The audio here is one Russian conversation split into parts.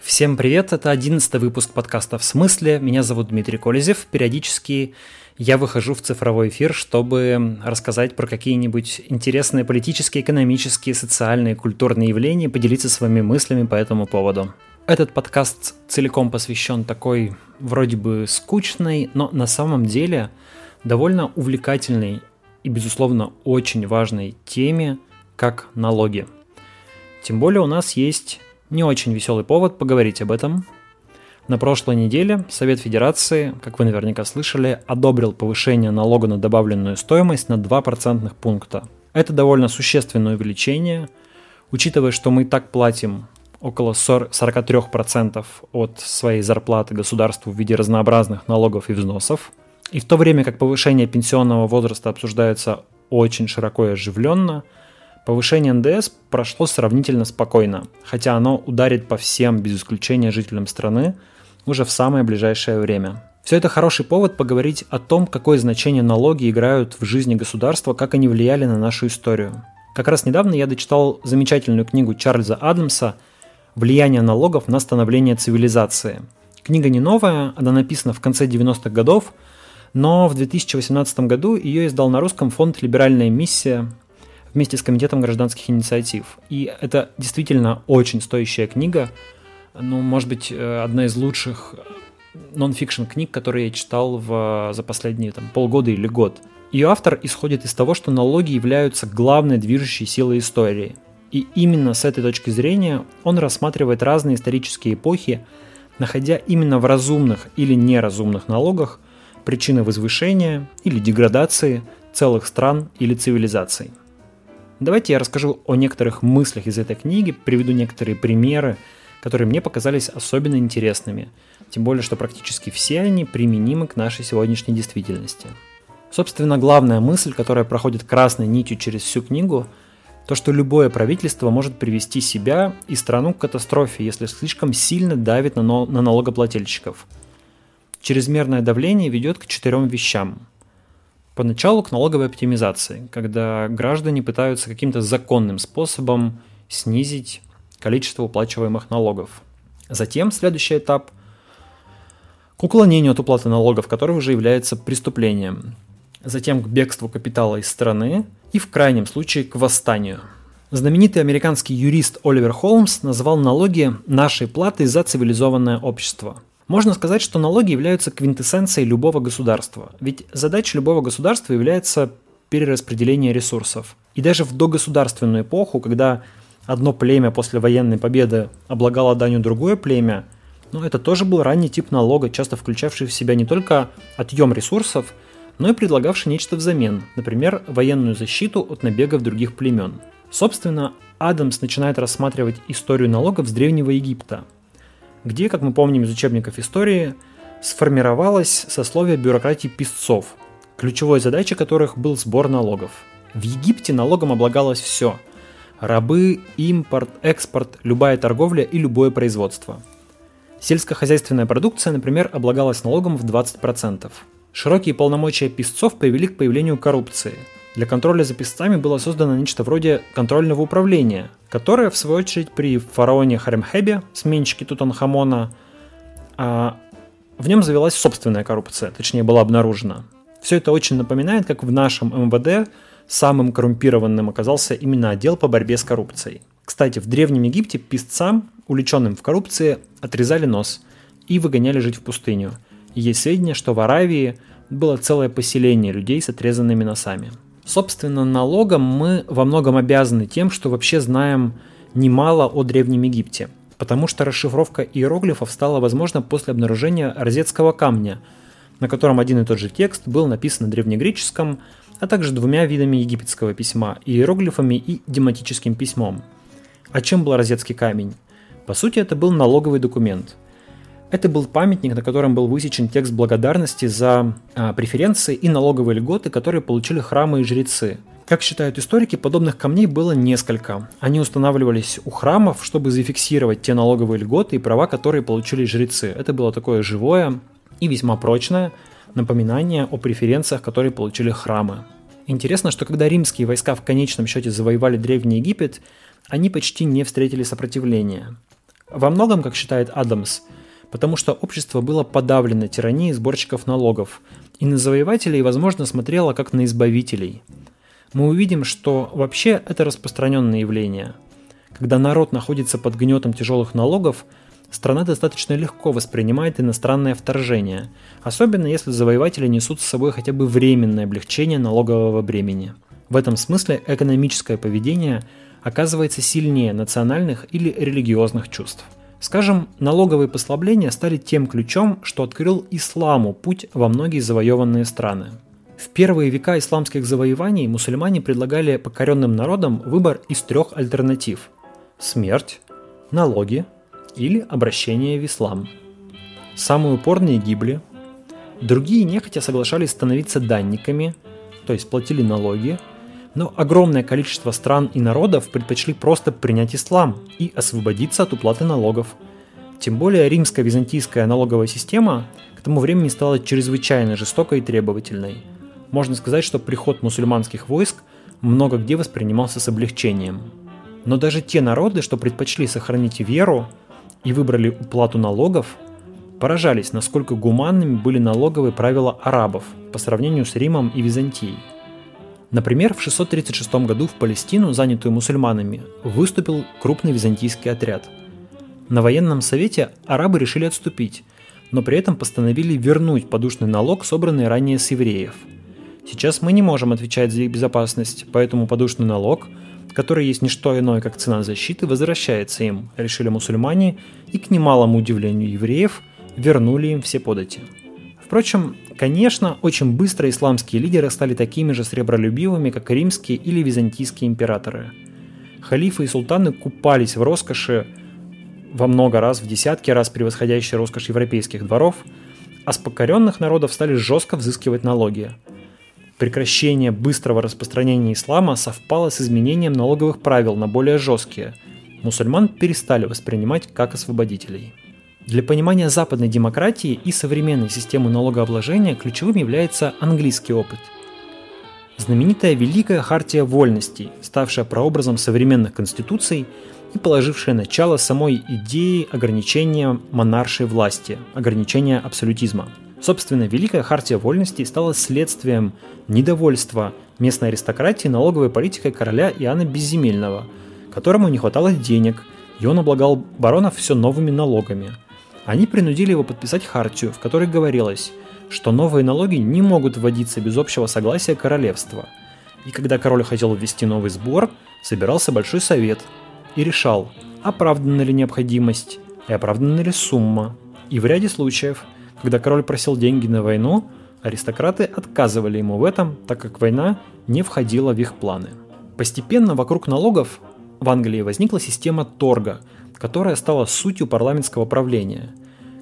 Всем привет, это одиннадцатый выпуск подкаста «В смысле?». Меня зовут Дмитрий Колезев. Периодически я выхожу в цифровой эфир, чтобы рассказать про какие-нибудь интересные политические, экономические, социальные, культурные явления, поделиться своими мыслями по этому поводу. Этот подкаст целиком посвящен такой вроде бы скучной, но на самом деле довольно увлекательной и, безусловно, очень важной теме, как налоги. Тем более у нас есть не очень веселый повод поговорить об этом. На прошлой неделе Совет Федерации, как вы наверняка слышали, одобрил повышение налога на добавленную стоимость на 2% пункта. Это довольно существенное увеличение, учитывая, что мы так платим около 43% от своей зарплаты государству в виде разнообразных налогов и взносов. И в то время как повышение пенсионного возраста обсуждается очень широко и оживленно – Повышение НДС прошло сравнительно спокойно, хотя оно ударит по всем, без исключения жителям страны, уже в самое ближайшее время. Все это хороший повод поговорить о том, какое значение налоги играют в жизни государства, как они влияли на нашу историю. Как раз недавно я дочитал замечательную книгу Чарльза Адамса «Влияние налогов на становление цивилизации». Книга не новая, она написана в конце 90-х годов, но в 2018 году ее издал на русском фонд «Либеральная миссия», вместе с Комитетом гражданских инициатив. И это действительно очень стоящая книга. Ну, может быть, э, одна из лучших нон-фикшн книг, которые я читал в, за последние там, полгода или год. Ее автор исходит из того, что налоги являются главной движущей силой истории. И именно с этой точки зрения он рассматривает разные исторические эпохи, находя именно в разумных или неразумных налогах причины возвышения или деградации целых стран или цивилизаций. Давайте я расскажу о некоторых мыслях из этой книги, приведу некоторые примеры, которые мне показались особенно интересными, тем более, что практически все они применимы к нашей сегодняшней действительности. Собственно, главная мысль, которая проходит красной нитью через всю книгу, то, что любое правительство может привести себя и страну к катастрофе, если слишком сильно давит на, на налогоплательщиков. Чрезмерное давление ведет к четырем вещам – Поначалу к налоговой оптимизации, когда граждане пытаются каким-то законным способом снизить количество уплачиваемых налогов. Затем следующий этап к уклонению от уплаты налогов, который уже является преступлением. Затем к бегству капитала из страны и в крайнем случае к восстанию. Знаменитый американский юрист Оливер Холмс назвал налоги нашей платой за цивилизованное общество – можно сказать, что налоги являются квинтэссенцией любого государства, ведь задача любого государства является перераспределение ресурсов. И даже в догосударственную эпоху, когда одно племя после военной победы облагало данью другое племя, ну, это тоже был ранний тип налога, часто включавший в себя не только отъем ресурсов, но и предлагавший нечто взамен, например, военную защиту от набегов других племен. Собственно, Адамс начинает рассматривать историю налогов с Древнего Египта – где, как мы помним из учебников истории, сформировалось сословие бюрократии писцов, ключевой задачей которых был сбор налогов. В Египте налогом облагалось все – рабы, импорт, экспорт, любая торговля и любое производство. Сельскохозяйственная продукция, например, облагалась налогом в 20%. Широкие полномочия писцов привели к появлению коррупции – для контроля за писцами было создано нечто вроде контрольного управления, которое, в свою очередь, при фараоне Харемхебе, сменщике Тутанхамона, а, в нем завелась собственная коррупция, точнее была обнаружена. Все это очень напоминает, как в нашем МВД самым коррумпированным оказался именно отдел по борьбе с коррупцией. Кстати, в Древнем Египте писцам, увлеченным в коррупции, отрезали нос и выгоняли жить в пустыню. Есть сведения, что в Аравии было целое поселение людей с отрезанными носами. Собственно, налогам мы во многом обязаны тем, что вообще знаем немало о Древнем Египте, потому что расшифровка иероглифов стала возможна после обнаружения розетского камня, на котором один и тот же текст был написан на древнегреческом, а также двумя видами египетского письма – иероглифами и дематическим письмом. А чем был розетский камень? По сути, это был налоговый документ – это был памятник, на котором был высечен текст благодарности за а, преференции и налоговые льготы, которые получили храмы и жрецы. Как считают историки, подобных камней было несколько. Они устанавливались у храмов, чтобы зафиксировать те налоговые льготы и права, которые получили жрецы. Это было такое живое и весьма прочное напоминание о преференциях, которые получили храмы. Интересно, что когда римские войска в конечном счете завоевали Древний Египет, они почти не встретили сопротивления. Во многом, как считает Адамс, потому что общество было подавлено тиранией сборщиков налогов, и на завоевателей, возможно, смотрело как на избавителей. Мы увидим, что вообще это распространенное явление. Когда народ находится под гнетом тяжелых налогов, страна достаточно легко воспринимает иностранное вторжение, особенно если завоеватели несут с собой хотя бы временное облегчение налогового бремени. В этом смысле экономическое поведение оказывается сильнее национальных или религиозных чувств. Скажем, налоговые послабления стали тем ключом, что открыл исламу путь во многие завоеванные страны. В первые века исламских завоеваний мусульмане предлагали покоренным народам выбор из трех альтернатив – смерть, налоги или обращение в ислам. Самые упорные гибли, другие нехотя соглашались становиться данниками, то есть платили налоги, но огромное количество стран и народов предпочли просто принять ислам и освободиться от уплаты налогов. Тем более римская византийская налоговая система к тому времени стала чрезвычайно жестокой и требовательной. Можно сказать, что приход мусульманских войск много где воспринимался с облегчением. Но даже те народы, что предпочли сохранить веру и выбрали уплату налогов, поражались, насколько гуманными были налоговые правила арабов по сравнению с Римом и Византией. Например, в 636 году в Палестину, занятую мусульманами, выступил крупный византийский отряд. На военном совете арабы решили отступить, но при этом постановили вернуть подушный налог, собранный ранее с евреев. Сейчас мы не можем отвечать за их безопасность, поэтому подушный налог, который есть не что иное, как цена защиты, возвращается им, решили мусульмане, и к немалому удивлению евреев вернули им все подати. Впрочем, конечно, очень быстро исламские лидеры стали такими же сребролюбивыми, как римские или византийские императоры. Халифы и султаны купались в роскоши во много раз, в десятки раз превосходящей роскошь европейских дворов, а с покоренных народов стали жестко взыскивать налоги. Прекращение быстрого распространения ислама совпало с изменением налоговых правил на более жесткие. Мусульман перестали воспринимать как освободителей. Для понимания западной демократии и современной системы налогообложения ключевым является английский опыт. Знаменитая Великая Хартия Вольностей, ставшая прообразом современных конституций и положившая начало самой идеи ограничения монаршей власти, ограничения абсолютизма. Собственно, Великая Хартия Вольностей стала следствием недовольства местной аристократии налоговой политикой короля Иоанна Безземельного, которому не хватало денег, и он облагал баронов все новыми налогами – они принудили его подписать хартию, в которой говорилось, что новые налоги не могут вводиться без общего согласия королевства. И когда король хотел ввести новый сбор, собирался большой совет и решал, оправдана ли необходимость и оправдана ли сумма. И в ряде случаев, когда король просил деньги на войну, аристократы отказывали ему в этом, так как война не входила в их планы. Постепенно вокруг налогов в Англии возникла система торга – которая стала сутью парламентского правления.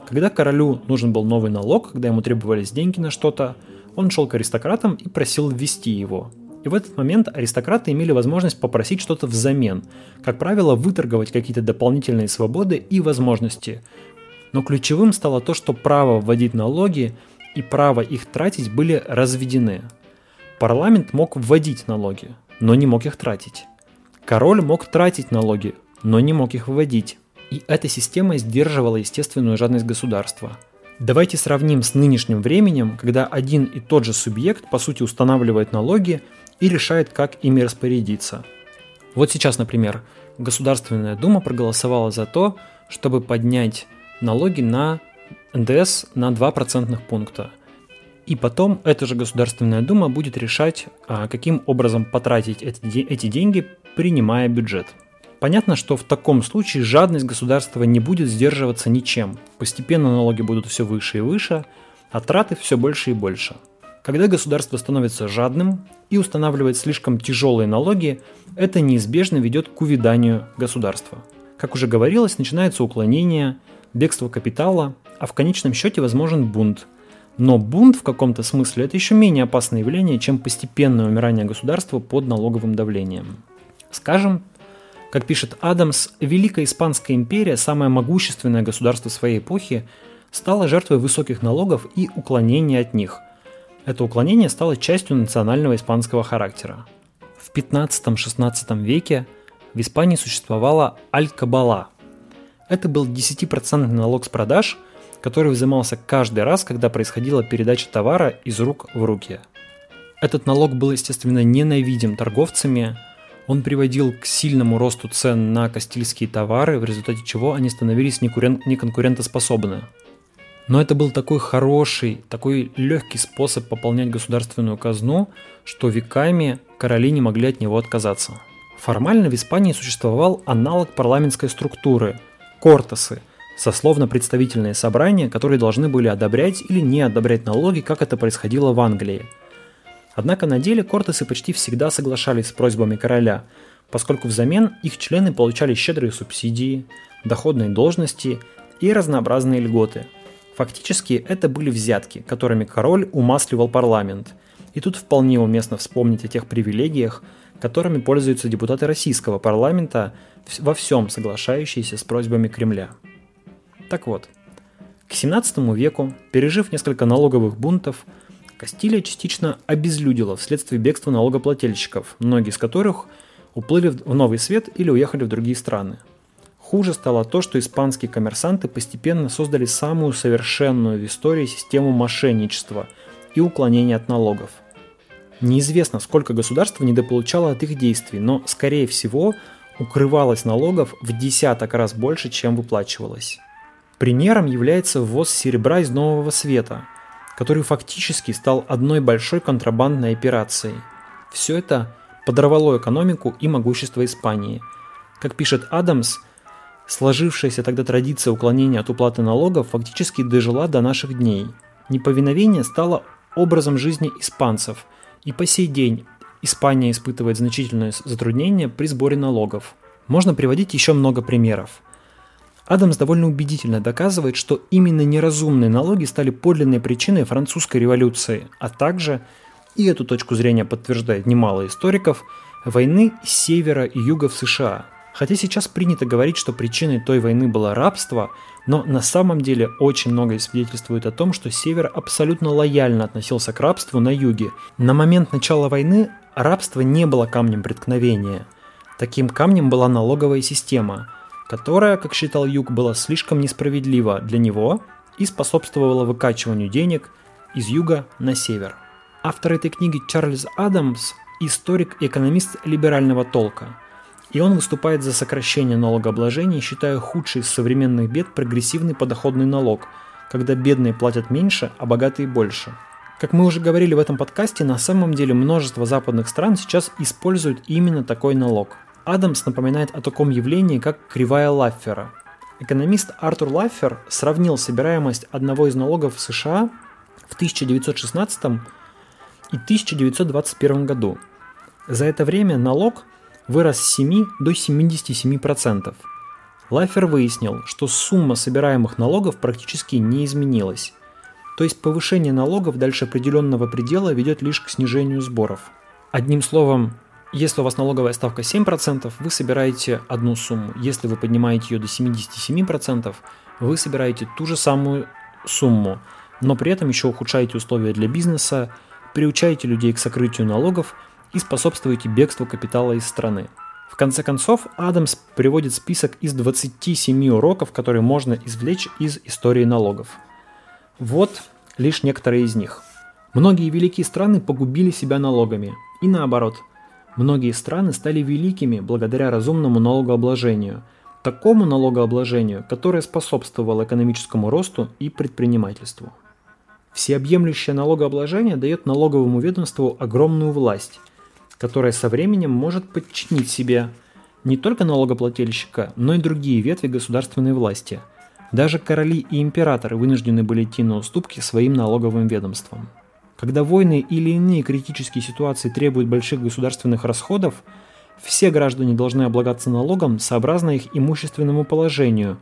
Когда королю нужен был новый налог, когда ему требовались деньги на что-то, он шел к аристократам и просил ввести его. И в этот момент аристократы имели возможность попросить что-то взамен, как правило, выторговать какие-то дополнительные свободы и возможности. Но ключевым стало то, что право вводить налоги и право их тратить были разведены. Парламент мог вводить налоги, но не мог их тратить. Король мог тратить налоги, но не мог их выводить. И эта система сдерживала естественную жадность государства. Давайте сравним с нынешним временем, когда один и тот же субъект по сути устанавливает налоги и решает, как ими распорядиться. Вот сейчас, например, Государственная Дума проголосовала за то, чтобы поднять налоги на НДС на 2 процентных пункта. И потом эта же Государственная Дума будет решать, а, каким образом потратить эти деньги, принимая бюджет. Понятно, что в таком случае жадность государства не будет сдерживаться ничем. Постепенно налоги будут все выше и выше, а траты все больше и больше. Когда государство становится жадным и устанавливает слишком тяжелые налоги, это неизбежно ведет к увяданию государства. Как уже говорилось, начинается уклонение, бегство капитала, а в конечном счете возможен бунт. Но бунт в каком-то смысле это еще менее опасное явление, чем постепенное умирание государства под налоговым давлением. Скажем, как пишет Адамс, Великая Испанская империя, самое могущественное государство своей эпохи, стала жертвой высоких налогов и уклонения от них. Это уклонение стало частью национального испанского характера. В 15-16 веке в Испании существовала аль-кабала. Это был 10% налог с продаж, который взимался каждый раз, когда происходила передача товара из рук в руки. Этот налог был, естественно, ненавидим торговцами, он приводил к сильному росту цен на кастильские товары, в результате чего они становились неконкурентоспособны. Но это был такой хороший, такой легкий способ пополнять государственную казну, что веками короли не могли от него отказаться. Формально в Испании существовал аналог парламентской структуры – кортесы, сословно-представительные собрания, которые должны были одобрять или не одобрять налоги, как это происходило в Англии – Однако на деле кортесы почти всегда соглашались с просьбами короля, поскольку взамен их члены получали щедрые субсидии, доходные должности и разнообразные льготы. Фактически это были взятки, которыми король умасливал парламент. И тут вполне уместно вспомнить о тех привилегиях, которыми пользуются депутаты российского парламента, во всем соглашающиеся с просьбами Кремля. Так вот, к 17 веку, пережив несколько налоговых бунтов, Кастилия частично обезлюдила вследствие бегства налогоплательщиков, многие из которых уплыли в новый свет или уехали в другие страны. Хуже стало то, что испанские коммерсанты постепенно создали самую совершенную в истории систему мошенничества и уклонения от налогов. Неизвестно, сколько государство недополучало от их действий, но, скорее всего, укрывалось налогов в десяток раз больше, чем выплачивалось. Примером является ввоз серебра из Нового Света – который фактически стал одной большой контрабандной операцией. Все это подорвало экономику и могущество Испании. Как пишет Адамс, сложившаяся тогда традиция уклонения от уплаты налогов фактически дожила до наших дней. Неповиновение стало образом жизни испанцев, и по сей день Испания испытывает значительные затруднения при сборе налогов. Можно приводить еще много примеров. Адамс довольно убедительно доказывает, что именно неразумные налоги стали подлинной причиной французской революции, а также, и эту точку зрения подтверждает немало историков, войны севера и юга в США. Хотя сейчас принято говорить, что причиной той войны было рабство, но на самом деле очень многое свидетельствует о том, что север абсолютно лояльно относился к рабству на юге. На момент начала войны рабство не было камнем преткновения. Таким камнем была налоговая система – которая, как считал Юг, была слишком несправедлива для него и способствовала выкачиванию денег из юга на север. Автор этой книги Чарльз Адамс – историк и экономист либерального толка. И он выступает за сокращение налогообложения, считая худший из современных бед прогрессивный подоходный налог, когда бедные платят меньше, а богатые больше. Как мы уже говорили в этом подкасте, на самом деле множество западных стран сейчас используют именно такой налог – Адамс напоминает о таком явлении, как кривая Лаффера. Экономист Артур Лаффер сравнил собираемость одного из налогов в США в 1916 и 1921 году. За это время налог вырос с 7 до 77%. Лаффер выяснил, что сумма собираемых налогов практически не изменилась. То есть повышение налогов дальше определенного предела ведет лишь к снижению сборов. Одним словом, если у вас налоговая ставка 7%, вы собираете одну сумму. Если вы поднимаете ее до 77%, вы собираете ту же самую сумму, но при этом еще ухудшаете условия для бизнеса, приучаете людей к сокрытию налогов и способствуете бегству капитала из страны. В конце концов, Адамс приводит список из 27 уроков, которые можно извлечь из истории налогов. Вот лишь некоторые из них. Многие великие страны погубили себя налогами, и наоборот – Многие страны стали великими благодаря разумному налогообложению, такому налогообложению, которое способствовало экономическому росту и предпринимательству. Всеобъемлющее налогообложение дает налоговому ведомству огромную власть, которая со временем может подчинить себе не только налогоплательщика, но и другие ветви государственной власти. Даже короли и императоры вынуждены были идти на уступки своим налоговым ведомствам. Когда войны или иные критические ситуации требуют больших государственных расходов, все граждане должны облагаться налогом сообразно их имущественному положению,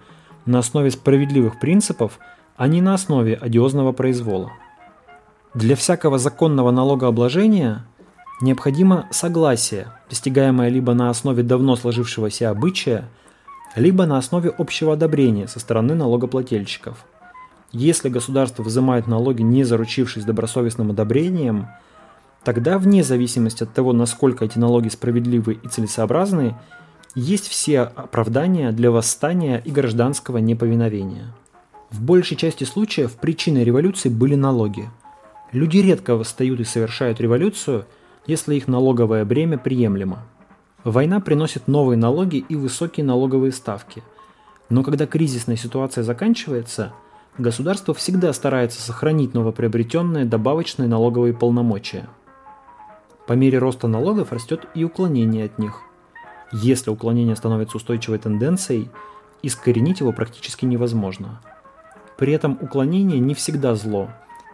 на основе справедливых принципов, а не на основе одиозного произвола. Для всякого законного налогообложения необходимо согласие, достигаемое либо на основе давно сложившегося обычая, либо на основе общего одобрения со стороны налогоплательщиков – Если государство взимает налоги, не заручившись добросовестным одобрением, тогда вне зависимости от того, насколько эти налоги справедливы и целесообразны, есть все оправдания для восстания и гражданского неповиновения. В большей части случаев причиной революции были налоги. Люди редко восстают и совершают революцию, если их налоговое бремя приемлемо. Война приносит новые налоги и высокие налоговые ставки. Но когда кризисная ситуация заканчивается, государство всегда старается сохранить новоприобретенные добавочные налоговые полномочия. По мере роста налогов растет и уклонение от них. Если уклонение становится устойчивой тенденцией, искоренить его практически невозможно – при этом уклонение не всегда зло.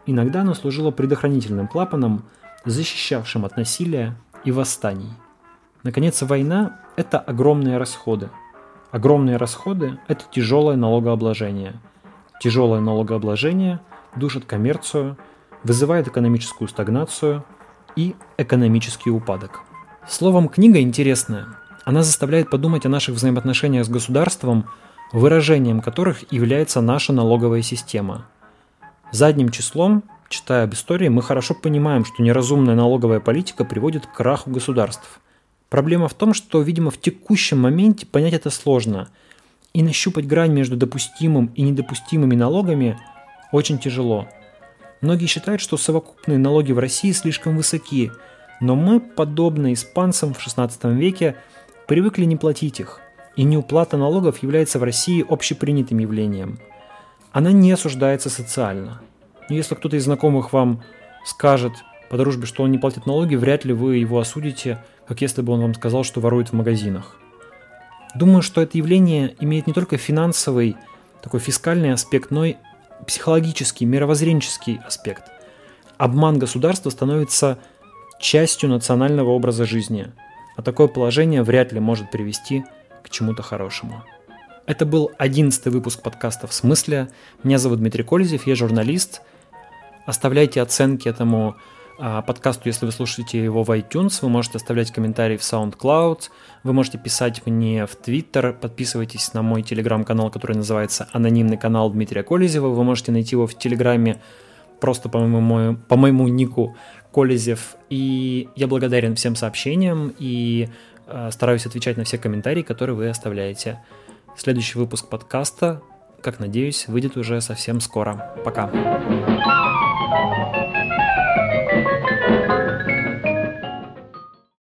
Иногда оно служило предохранительным клапаном, защищавшим от насилия и восстаний. Наконец, война – это огромные расходы. Огромные расходы – это тяжелое налогообложение. Тяжелое налогообложение душит коммерцию, вызывает экономическую стагнацию и экономический упадок. Словом, книга интересная. Она заставляет подумать о наших взаимоотношениях с государством – выражением которых является наша налоговая система. Задним числом, читая об истории, мы хорошо понимаем, что неразумная налоговая политика приводит к краху государств. Проблема в том, что, видимо, в текущем моменте понять это сложно, и нащупать грань между допустимым и недопустимыми налогами очень тяжело. Многие считают, что совокупные налоги в России слишком высоки, но мы, подобно испанцам в XVI веке, привыкли не платить их – и неуплата налогов является в России общепринятым явлением. Она не осуждается социально. Но если кто-то из знакомых вам скажет по дружбе, что он не платит налоги, вряд ли вы его осудите, как если бы он вам сказал, что ворует в магазинах. Думаю, что это явление имеет не только финансовый, такой фискальный аспект, но и психологический, мировоззренческий аспект. Обман государства становится частью национального образа жизни, а такое положение вряд ли может привести к чему-то хорошему. Это был одиннадцатый выпуск подкаста «В смысле?». Меня зовут Дмитрий Кользев, я журналист. Оставляйте оценки этому а, подкасту, если вы слушаете его в iTunes. Вы можете оставлять комментарии в SoundCloud. Вы можете писать мне в Twitter. Подписывайтесь на мой телеграм-канал, который называется «Анонимный канал Дмитрия Колезева». Вы можете найти его в Телеграме просто по моему, по моему нику Колезев. И я благодарен всем сообщениям и Э, стараюсь отвечать на все комментарии, которые вы оставляете. Следующий выпуск подкаста, как надеюсь, выйдет уже совсем скоро. Пока.